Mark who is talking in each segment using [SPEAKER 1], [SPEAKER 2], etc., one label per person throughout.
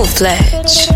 [SPEAKER 1] full fledged.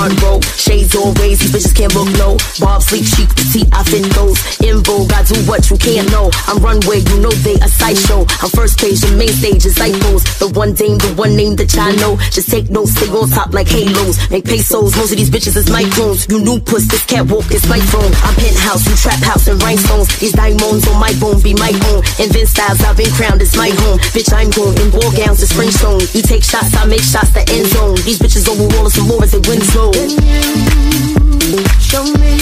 [SPEAKER 2] Monroe always, always. These bitches can't look low. Bob sleep chic, petite, I fin those. In vogue, I do what you can't know. I'm runway, you know they a sideshow. I'm first page, the main stage is pose. The one dame, the one name that y'all know. Just take notes, stay on top like halos. Make pesos, most of these bitches is microns. You new puss, this catwalk is my throne. I'm penthouse, you trap house and rhinestones. These diamonds on my bone be my own. Invent styles, I've been crowned, it's my home. Bitch, I'm going in gowns to Springstone. You take shots, I make shots, the end zone. These bitches over wall some more as they win slow.
[SPEAKER 3] Show me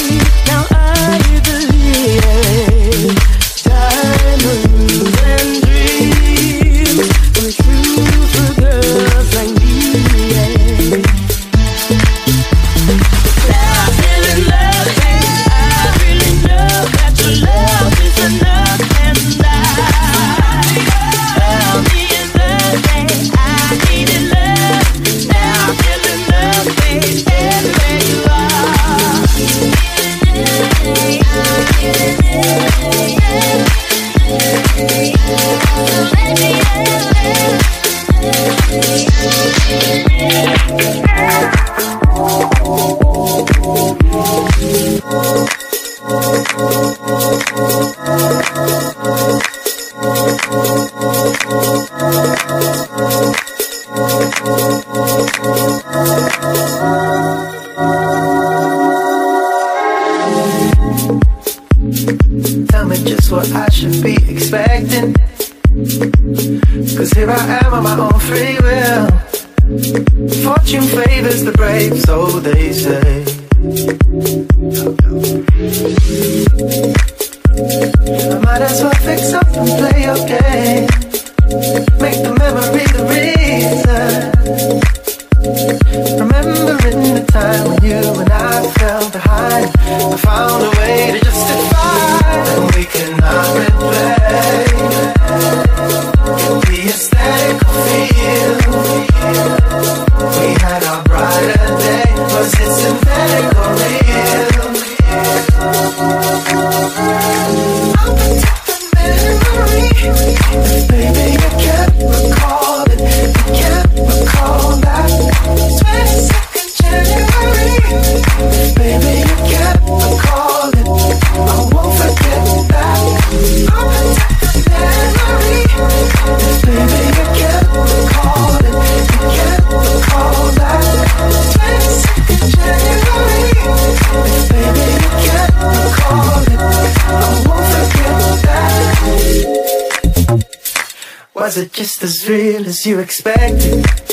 [SPEAKER 3] now I believe. Diamonds
[SPEAKER 4] you expected.